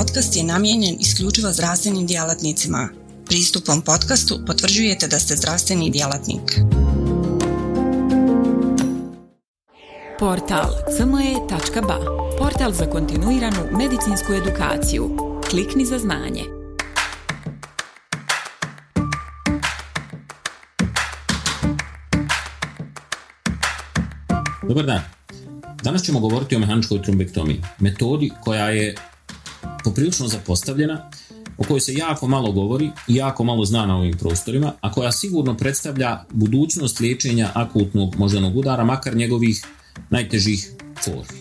podcast je namijenjen isključivo zdravstvenim djelatnicima. Pristupom podcastu potvrđujete da ste zdravstveni djelatnik. Portal cme.ba Portal za kontinuiranu medicinsku edukaciju. Klikni za znanje. Dobar dan. Danas ćemo govoriti o mehaničkoj trombektomiji, metodi koja je poprilično zapostavljena, o kojoj se jako malo govori i jako malo zna na ovim prostorima, a koja sigurno predstavlja budućnost liječenja akutnog moždanog udara, makar njegovih najtežih formi.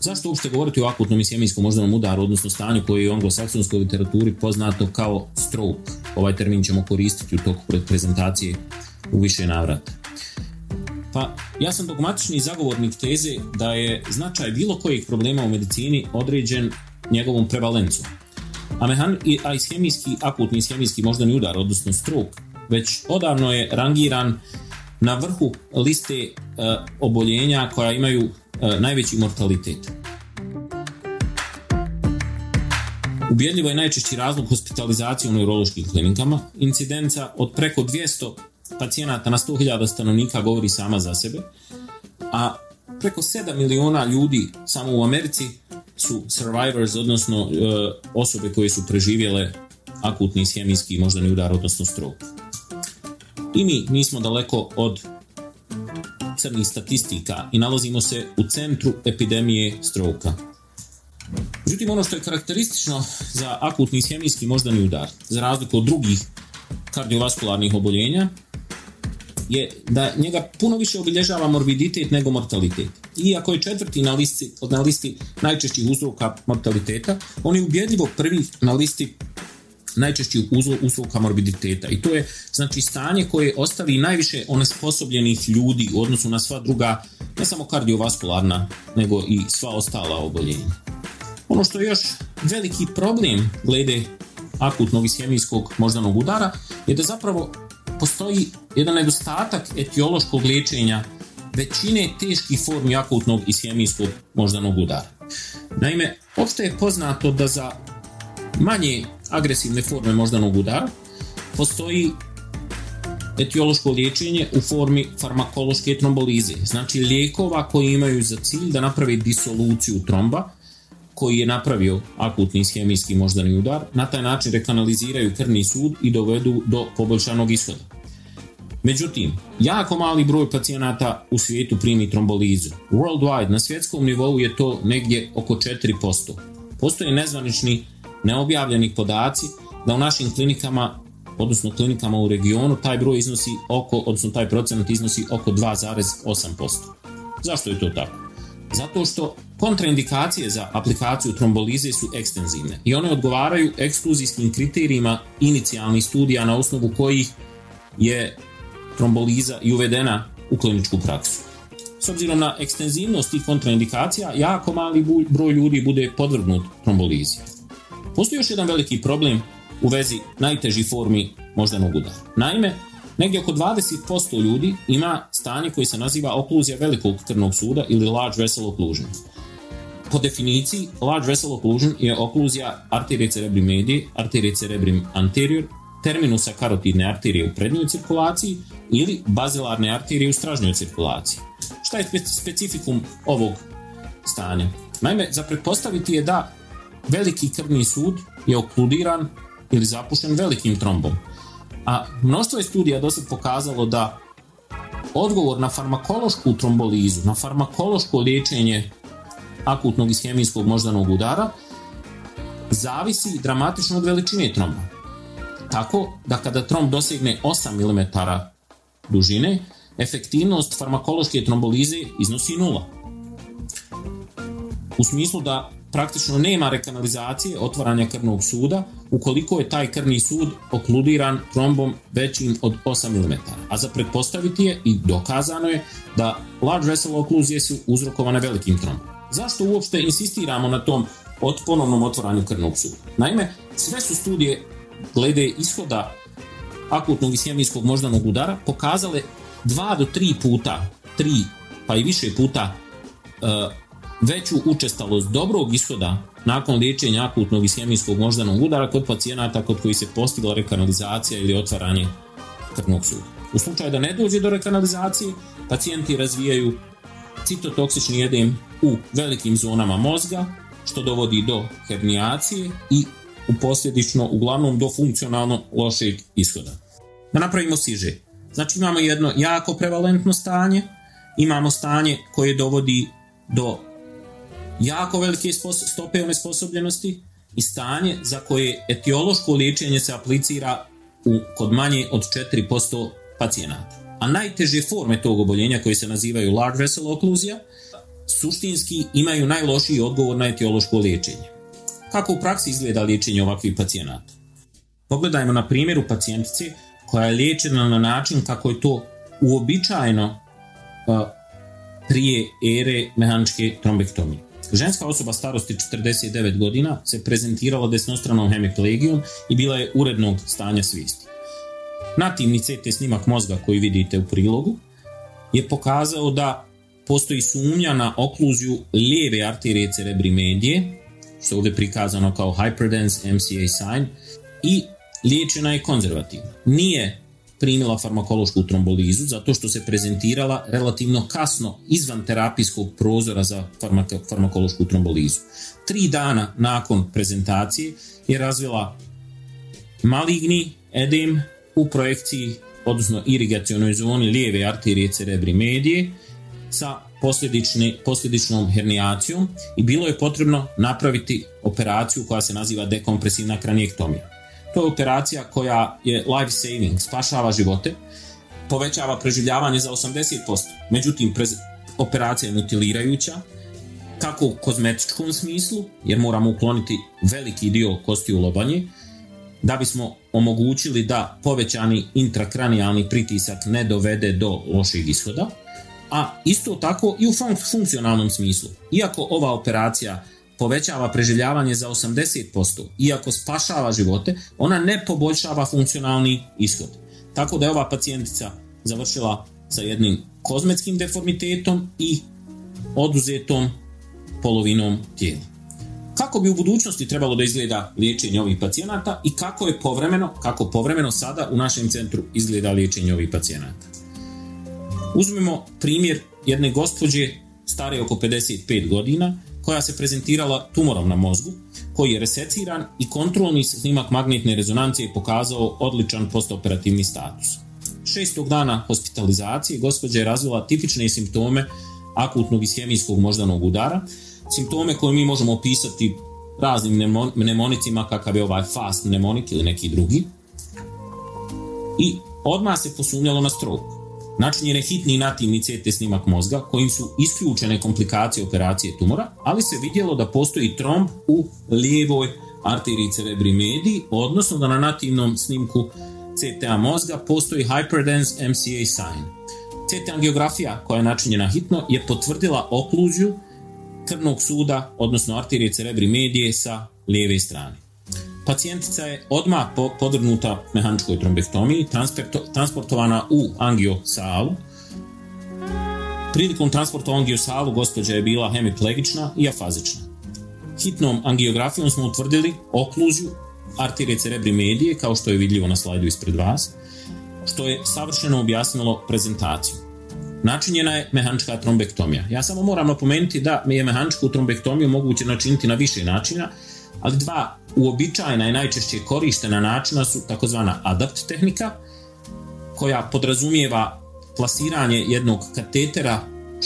Zašto uopšte govoriti o akutnom ishemijskom moždanom udaru, odnosno stanju koje je u anglosaksonskoj literaturi poznato kao stroke? Ovaj termin ćemo koristiti u toku prezentacije u više navrata. Pa ja sam dogmatični zagovornik teze da je značaj bilo kojih problema u medicini određen njegovom prevalencom. A, mehan, a ishemijski, akutni ishemijski moždani udar, odnosno stroke, već odavno je rangiran na vrhu liste e, oboljenja koja imaju e, najveći mortalitet. Ubjedljivo je najčešći razlog hospitalizacije u neurološkim klinikama, incidenca od preko 200 pacijenata na 100.000 stanovnika govori sama za sebe, a preko 7 miliona ljudi samo u Americi su survivors, odnosno e, osobe koje su preživjele akutni ishemijski moždani udar, odnosno stroke. I mi nismo daleko od crnih statistika i nalazimo se u centru epidemije stroka. Međutim, ono što je karakteristično za akutni ishemijski moždani udar, za razliku od drugih kardiovaskularnih oboljenja, je da njega puno više obilježava morbiditet nego mortalitet. Iako je četvrti na listi, na listi najčešćih uzroka mortaliteta, on je ubjedljivo prvi na listi najčešćih uzroka morbiditeta. I to je znači stanje koje ostavi najviše onesposobljenih ljudi u odnosu na sva druga, ne samo kardiovaskularna, nego i sva ostala oboljenja. Ono što je još veliki problem glede akutnog ishemijskog moždanog udara je da zapravo postoji jedan nedostatak etiološkog liječenja većine teških formi akutnog ishemijskog moždanog udara. Naime, opšte je poznato da za manje agresivne forme moždanog udara postoji etiološko liječenje u formi farmakološke trombolize, znači lijekova koji imaju za cilj da naprave disoluciju tromba koji je napravio akutni ishemijski moždani udar, na taj način rekanaliziraju krvni sud i dovedu do poboljšanog ishoda. Međutim, jako mali broj pacijenata u svijetu primi trombolizu. Worldwide, na svjetskom nivou je to negdje oko 4%. Postoje nezvanični, neobjavljeni podaci da u našim klinikama, odnosno klinikama u regionu, taj broj iznosi oko, odnosno taj procenat iznosi oko 2,8%. Zašto je to tako? Zato što kontraindikacije za aplikaciju trombolize su ekstenzivne i one odgovaraju ekskluzijskim kriterijima inicijalnih studija na osnovu kojih je tromboliza i uvedena u kliničku praksu. S obzirom na ekstenzivnost tih kontraindikacija, jako mali broj ljudi bude podvrgnut trombolizi. Postoji još jedan veliki problem u vezi najtežih formi moždanog udara. Naime, negdje oko 20% ljudi ima stanje koje se naziva okluzija velikog krvnog suda ili large vessel occlusion. Po definiciji, large vessel occlusion je okluzija arterije cerebri medije, arterije cerebrim anterior, terminusa karotidne arterije u prednjoj cirkulaciji ili bazilarne arterije u stražnjoj cirkulaciji. Šta je specifikum ovog stanja? Naime, za pretpostaviti je da veliki krvni sud je okludiran ili zapušten velikim trombom. A mnoštvo je studija do sad pokazalo da odgovor na farmakološku trombolizu, na farmakološko liječenje akutnog ishemijskog moždanog udara zavisi dramatično od veličine tromba. Tako da kada tromb dosegne 8 mm dužine, efektivnost farmakološke trombolize iznosi nula. U smislu da praktično nema rekanalizacije otvaranja krvnog suda ukoliko je taj krvni sud okludiran trombom većim od 8 mm. A za pretpostaviti je i dokazano je da large vessel okluzije su uzrokovane velikim trombom. Zašto uopšte insistiramo na tom od ponovnom otvaranju krvnog suda? Naime, sve su studije glede ishoda akutnog ishemijskog moždanog udara pokazale dva do tri puta, tri pa i više puta uh, veću učestalost dobrog ishoda nakon liječenja akutnog ishemijskog moždanog udara kod pacijenata kod koji se postigla rekanalizacija ili otvaranje krvnog suda. U slučaju da ne dođe do rekanalizacije, pacijenti razvijaju citotoksični jedem u velikim zonama mozga, što dovodi do hernijacije i u posljedično uglavnom do funkcionalno lošeg ishoda. Da napravimo siže. Znači imamo jedno jako prevalentno stanje, imamo stanje koje dovodi do jako velike stope onesposobljenosti i stanje za koje etiološko liječenje se aplicira u, kod manje od 4% pacijenata. A najteže forme tog oboljenja koje se nazivaju large vessel okluzija suštinski imaju najlošiji odgovor na etiološko liječenje. Kako u praksi izgleda liječenje ovakvih pacijenata? Pogledajmo na primjeru pacijentice koja je liječena na način kako je to uobičajeno prije ere mehaničke trombektomije. Ženska osoba starosti 49 godina se prezentirala desnostranom hemiplegijom i bila je urednog stanja svijesti. Nativni CT snimak mozga koji vidite u prilogu je pokazao da postoji sumnja na okluziju lijeve arterije cerebri medije, što je ovdje prikazano kao hyperdense MCA sign, i liječena je konzervativno. Nije primila farmakološku trombolizu zato što se prezentirala relativno kasno izvan terapijskog prozora za farmakološku trombolizu. Tri dana nakon prezentacije je razvila maligni edem u projekciji, odnosno irigacionoj zoni lijeve arterije cerebri medije sa posljedičnom hernijacijom i bilo je potrebno napraviti operaciju koja se naziva dekompresivna kranijektomija. To je operacija koja je life saving, spašava živote, povećava preživljavanje za 80%. Međutim, operacija je mutilirajuća, kako u kozmetičkom smislu, jer moramo ukloniti veliki dio kosti u lobanje, da bismo omogućili da povećani intrakranijalni pritisak ne dovede do lošeg ishoda, a isto tako i u funkcionalnom smislu. Iako ova operacija povećava preživljavanje za 80%, iako spašava živote, ona ne poboljšava funkcionalni ishod. Tako da je ova pacijentica završila sa jednim kozmetskim deformitetom i oduzetom polovinom tijela. Kako bi u budućnosti trebalo da izgleda liječenje ovih pacijenata i kako je povremeno, kako povremeno sada u našem centru izgleda liječenje ovih pacijenata. Uzmemo primjer jedne gospođe stare oko 55 godina koja se prezentirala tumorom na mozgu, koji je reseciran i kontrolni snimak magnetne rezonancije je pokazao odličan postoperativni status. Šestog dana hospitalizacije gospođa je razvila tipične simptome akutnog ishemijskog moždanog udara, simptome koje mi možemo opisati raznim mnemonicima kakav je ovaj fast mnemonik ili neki drugi. I odmah se posumnjalo na stroke. Načinjen je hitni nativni CT snimak mozga kojim su isključene komplikacije operacije tumora, ali se vidjelo da postoji tromb u lijevoj arteriji cerebri mediji, odnosno da na nativnom snimku CTA mozga postoji hyperdense MCA sign. CT angiografija koja je načinjena hitno je potvrdila okluziju krvnog suda, odnosno arterije cerebri medije sa lijeve strane. Pacijentica je odmah podvrgnuta mehaničkoj trombektomiji, transportovana u angiosalu. Prilikom transporta u angiosalu gospođa je bila hemiplegična i afazična. Hitnom angiografijom smo utvrdili okluziju arterije cerebri medije, kao što je vidljivo na slajdu ispred vas, što je savršeno objasnilo prezentaciju. Načinjena je mehanička trombektomija. Ja samo moram napomenuti da je mehaničku trombektomiju moguće načiniti na više načina, ali dva uobičajena i najčešće korištena načina su takozvana adapt tehnika, koja podrazumijeva plasiranje jednog katetera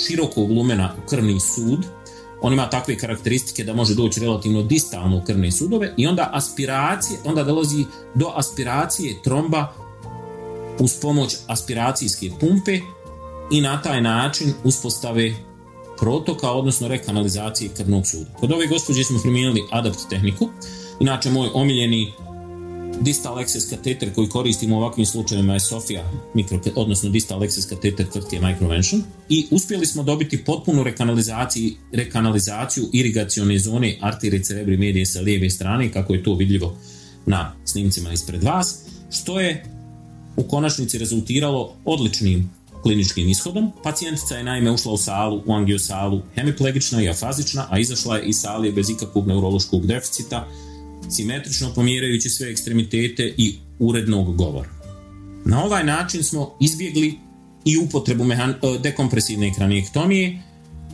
širokog lumena u krvni sud. On ima takve karakteristike da može doći relativno distalno u krvne sudove i onda aspiracije, onda dolazi do aspiracije tromba uz pomoć aspiracijske pumpe i na taj način uspostave protoka, odnosno rekanalizacije krvnog suda. Kod ove gospođe smo primijenili adapt tehniku, inače moj omiljeni distal access kateter koji koristimo u ovakvim slučajevima je Sofia, mikro, odnosno distal access kateter tvrtke Microvention i uspjeli smo dobiti potpunu rekanalizaciju, rekanalizaciju irigacione zone arterije cerebri medije sa lijeve strane, kako je to vidljivo na snimcima ispred vas, što je u konačnici rezultiralo odličnim kliničkim ishodom. Pacijentica je naime ušla u salu, u angiosalu hemiplegična i afazična, a izašla je iz sale bez ikakvog neurološkog deficita, simetrično pomjerajući sve ekstremitete i urednog govora. Na ovaj način smo izbjegli i upotrebu mehan- dekompresivne ekranijektomije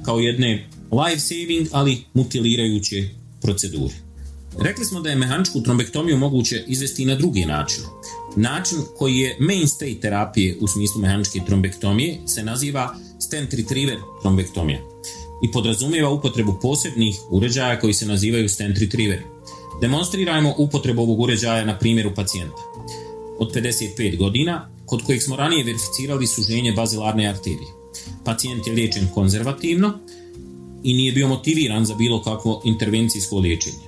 kao jedne life saving, ali mutilirajuće procedure. Rekli smo da je mehaničku trombektomiju moguće izvesti i na drugi način. Način koji je mainstay terapije u smislu mehaničke trombektomije se naziva stent retriever trombektomija i podrazumijeva upotrebu posebnih uređaja koji se nazivaju stent retriever. Demonstrirajmo upotrebu ovog uređaja na primjeru pacijenta. Od 55 godina, kod kojeg smo ranije verificirali suženje bazilarne arterije. Pacijent je liječen konzervativno i nije bio motiviran za bilo kakvo intervencijsko liječenje.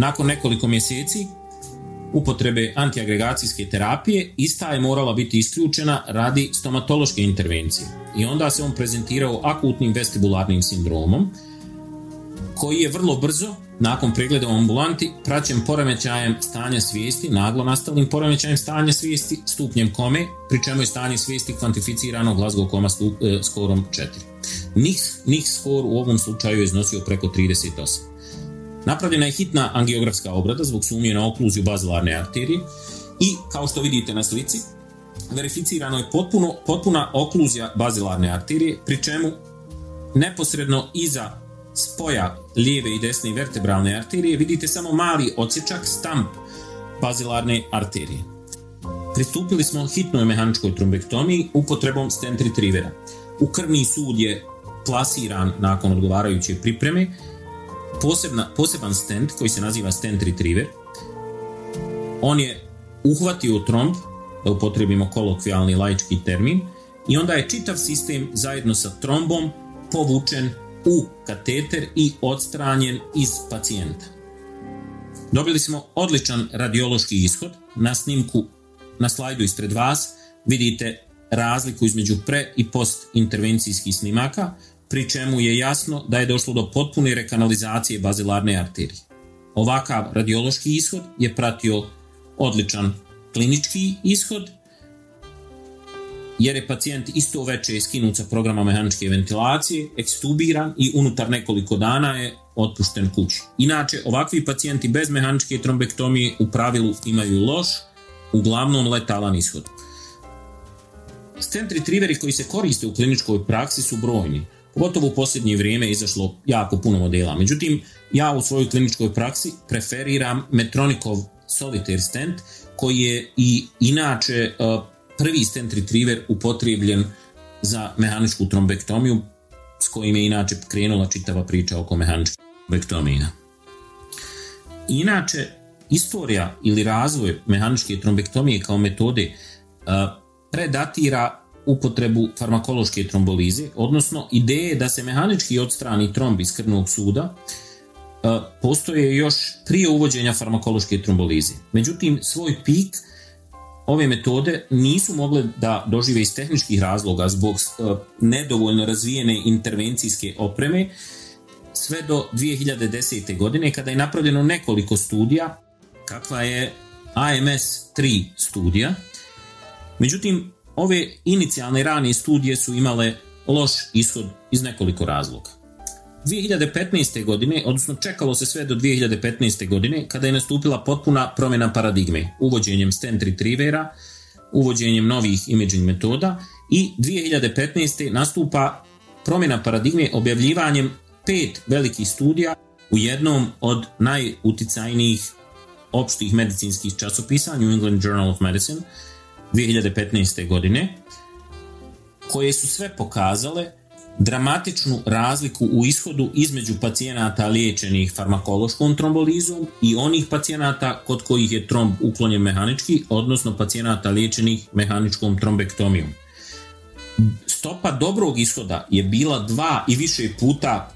Nakon nekoliko mjeseci upotrebe antiagregacijske terapije ista je morala biti isključena radi stomatološke intervencije i onda se on prezentirao akutnim vestibularnim sindromom koji je vrlo brzo nakon pregleda u ambulanti praćen poremećajem stanja svijesti, naglo nastalim poremećajem stanja svijesti, stupnjem kome, pri čemu je stanje svijesti kvantificirano Glasgow koma stup, e, skorom 4. NIH, NIH skor u ovom slučaju je iznosio preko 38. Napravljena je hitna angiografska obrada zbog sumnje na okluziju bazilarne arterije i, kao što vidite na slici, verificirano je potpuno, potpuna okluzija bazilarne arterije, pri čemu neposredno iza spoja lijeve i desne vertebralne arterije vidite samo mali odsječak, stamp bazilarne arterije. Pristupili smo hitnoj mehaničkoj trombektomiji upotrebom stent retrievera. U krvni sud je plasiran nakon odgovarajuće pripreme posebna, poseban stent koji se naziva stent retriever. On je uhvatio tromb, da upotrebimo kolokvijalni laički termin, i onda je čitav sistem zajedno sa trombom povučen u kateter i odstranjen iz pacijenta. Dobili smo odličan radiološki ishod. Na snimku na slajdu ispred vas vidite razliku između pre i post intervencijskih snimaka, pri čemu je jasno da je došlo do potpune rekanalizacije bazilarne arterije. Ovakav radiološki ishod je pratio odličan klinički ishod jer je pacijent isto veče iskinut sa programa mehaničke ventilacije, ekstubiran i unutar nekoliko dana je otpušten kući. Inače, ovakvi pacijenti bez mehaničke trombektomije u pravilu imaju loš, uglavnom letalan ishod. Stent retrieveri koji se koriste u kliničkoj praksi su brojni. Pogotovo u posljednje vrijeme je izašlo jako puno modela. Međutim, ja u svojoj kliničkoj praksi preferiram Metronikov Solitaire stent koji je i inače prvi stent retriever upotrijebljen za mehaničku trombektomiju s kojim je inače krenula čitava priča oko mehaničke trombektomije. Inače, istorija ili razvoj mehaničke trombektomije kao metode predatira upotrebu farmakološke trombolize, odnosno ideje da se mehanički odstrani tromb iz krvnog suda, postoje još prije uvođenja farmakološke trombolize. Međutim, svoj pik ove metode nisu mogle da dožive iz tehničkih razloga zbog nedovoljno razvijene intervencijske opreme sve do 2010. godine kada je napravljeno nekoliko studija kakva je AMS-3 studija. Međutim, ove inicijalne rane studije su imale loš ishod iz nekoliko razloga. 2015. godine, odnosno čekalo se sve do 2015. godine, kada je nastupila potpuna promjena paradigme, uvođenjem stent retrievera, uvođenjem novih imaging metoda i 2015. nastupa promjena paradigme objavljivanjem pet velikih studija u jednom od najuticajnijih opštih medicinskih časopisa New England Journal of Medicine 2015. godine koje su sve pokazale dramatičnu razliku u ishodu između pacijenata liječenih farmakološkom trombolizom i onih pacijenata kod kojih je tromb uklonjen mehanički, odnosno pacijenata liječenih mehaničkom trombektomijom. Stopa dobrog ishoda je bila dva i više puta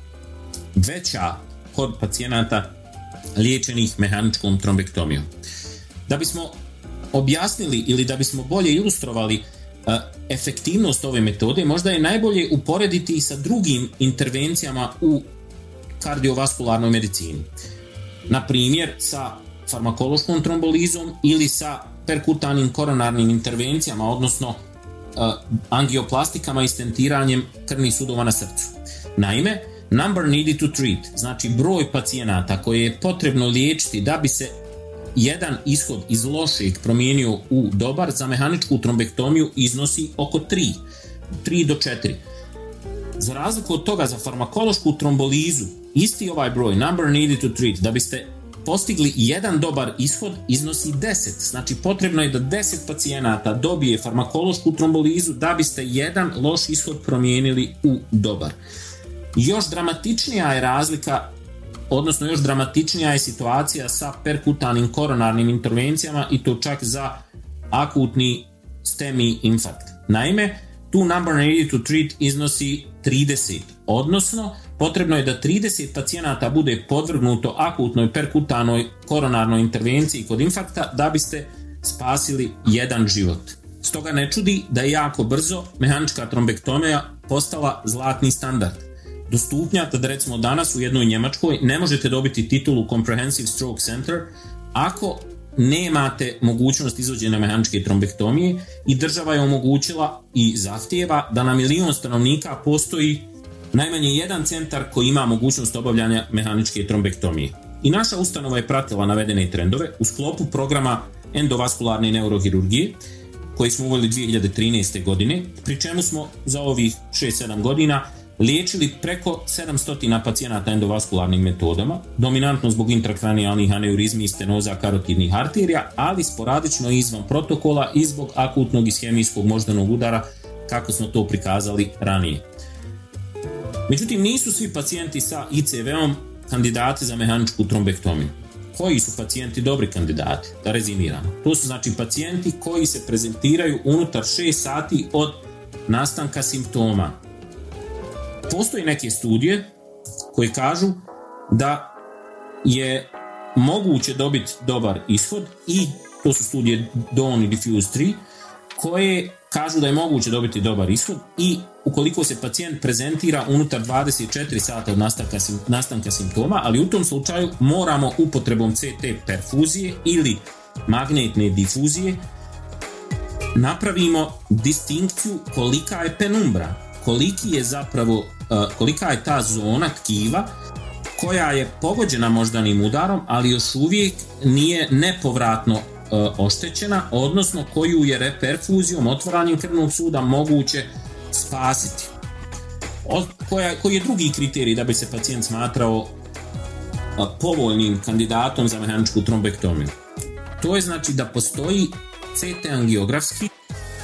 veća kod pacijenata liječenih mehaničkom trombektomijom. Da bismo objasnili ili da bismo bolje ilustrovali efektivnost ove metode možda je najbolje uporediti sa drugim intervencijama u kardiovaskularnoj medicini. Na primjer, sa farmakološkom trombolizom ili sa perkutanim koronarnim intervencijama, odnosno angioplastikama i stentiranjem krvnih sudova na srcu. Naime, number needed to treat, znači broj pacijenata koje je potrebno liječiti da bi se jedan ishod iz lošeg promijenio u dobar za mehaničku trombektomiju iznosi oko 3, 3 do 4. Za razliku od toga za farmakološku trombolizu, isti ovaj broj, number needed to treat, da biste postigli jedan dobar ishod iznosi 10. Znači potrebno je da 10 pacijenata dobije farmakološku trombolizu da biste jedan loš ishod promijenili u dobar. Još dramatičnija je razlika odnosno još dramatičnija je situacija sa perkutanim koronarnim intervencijama i to čak za akutni STEMI infarkt. Naime, tu number needed to treat iznosi 30, odnosno potrebno je da 30 pacijenata bude podvrgnuto akutnoj perkutanoj koronarnoj intervenciji kod infarkta da biste spasili jedan život. Stoga ne čudi da je jako brzo mehanička trombektomija postala zlatni standard. Do stupnja da recimo danas u jednoj Njemačkoj ne možete dobiti titulu Comprehensive Stroke Center ako nemate mogućnost izvođenja mehaničke trombektomije i država je omogućila i zahtijeva da na milion stanovnika postoji najmanje jedan centar koji ima mogućnost obavljanja mehaničke trombektomije. I naša ustanova je pratila navedene trendove u sklopu programa endovaskularne neurohirurgije koji smo uveli 2013. godine, pri čemu smo za ovih 6-7 godina liječili preko 700 pacijenata endovaskularnim metodama, dominantno zbog intrakranijalnih aneurizmi i stenoza karotidnih arterija, ali sporadično izvan protokola i zbog akutnog ishemijskog moždanog udara, kako smo to prikazali ranije. Međutim, nisu svi pacijenti sa ICV-om kandidati za mehaničku trombektomiju. Koji su pacijenti dobri kandidati? Da rezimiramo. To su znači pacijenti koji se prezentiraju unutar 6 sati od nastanka simptoma Postoje neke studije koje kažu da je moguće dobiti dobar ishod i to su studije Dawn i Diffuse 3 koje kažu da je moguće dobiti dobar ishod i ukoliko se pacijent prezentira unutar 24 sata od nastanka, nastanka simptoma, ali u tom slučaju moramo upotrebom CT perfuzije ili magnetne difuzije napravimo distinkciju kolika je penumbra, koliki je zapravo kolika je ta zona tkiva koja je pogođena moždanim udarom, ali još uvijek nije nepovratno e, oštećena, odnosno koju je reperfuzijom, otvaranjem krvnog suda moguće spasiti. koji je drugi kriterij da bi se pacijent smatrao e, povoljnim kandidatom za mehaničku trombektomiju? To je znači da postoji CT angiografski,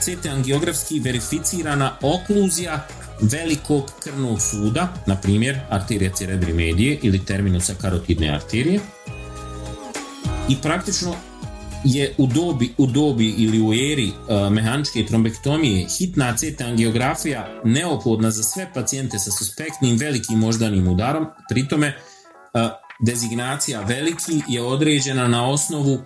CT angiografski verificirana okluzija velikog krvnog suda, na primjer arterija cerebri medije ili terminusa karotidne arterije. I praktično je u dobi, u dobi ili u eri uh, mehaničke trombektomije hitna CT angiografija neophodna za sve pacijente sa suspektnim velikim moždanim udarom, pritome uh, dezignacija veliki je određena na osnovu uh,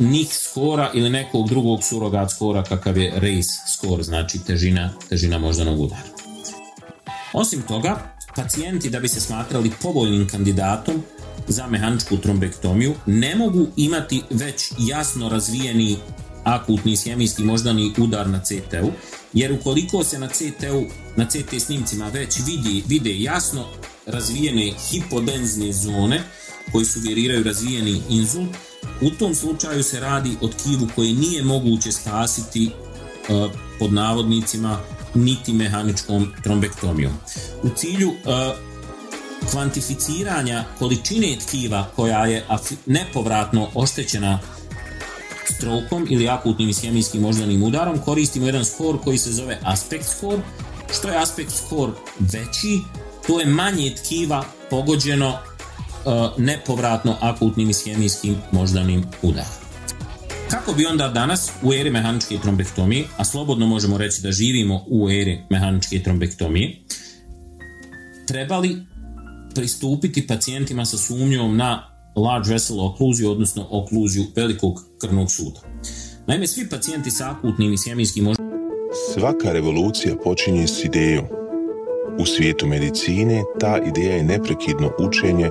NIH skora ili nekog drugog surogat skora kakav je race skor, znači težina, težina moždanog udara. Osim toga, pacijenti da bi se smatrali povoljnim kandidatom za mehaničku trombektomiju ne mogu imati već jasno razvijeni akutni sjemijski moždani udar na CT-u, jer ukoliko se na CT-u, na CT snimcima već vidi, vide jasno razvijene hipodenzne zone koji sugeriraju razvijeni inzult, u tom slučaju se radi o tkivu koji nije moguće spasiti uh, pod navodnicima niti mehaničkom trombektomijom. U cilju uh, kvantificiranja količine tkiva koja je nepovratno oštećena strokom ili akutnim ishemijskim moždanim udarom koristimo jedan skor koji se zove aspect score. Što je aspect score veći, to je manje tkiva pogođeno E, nepovratno akutnim ishemijskim moždanim udarom. Kako bi onda danas u eri mehaničke trombektomije, a slobodno možemo reći da živimo u eri mehaničke trombektomije, trebali pristupiti pacijentima sa sumnjom na large vessel okluziju, odnosno okluziju velikog krvnog suda. Naime, svi pacijenti sa akutnim ishemijskim moždanim Svaka revolucija počinje s idejom. U svijetu medicine ta ideja je neprekidno učenje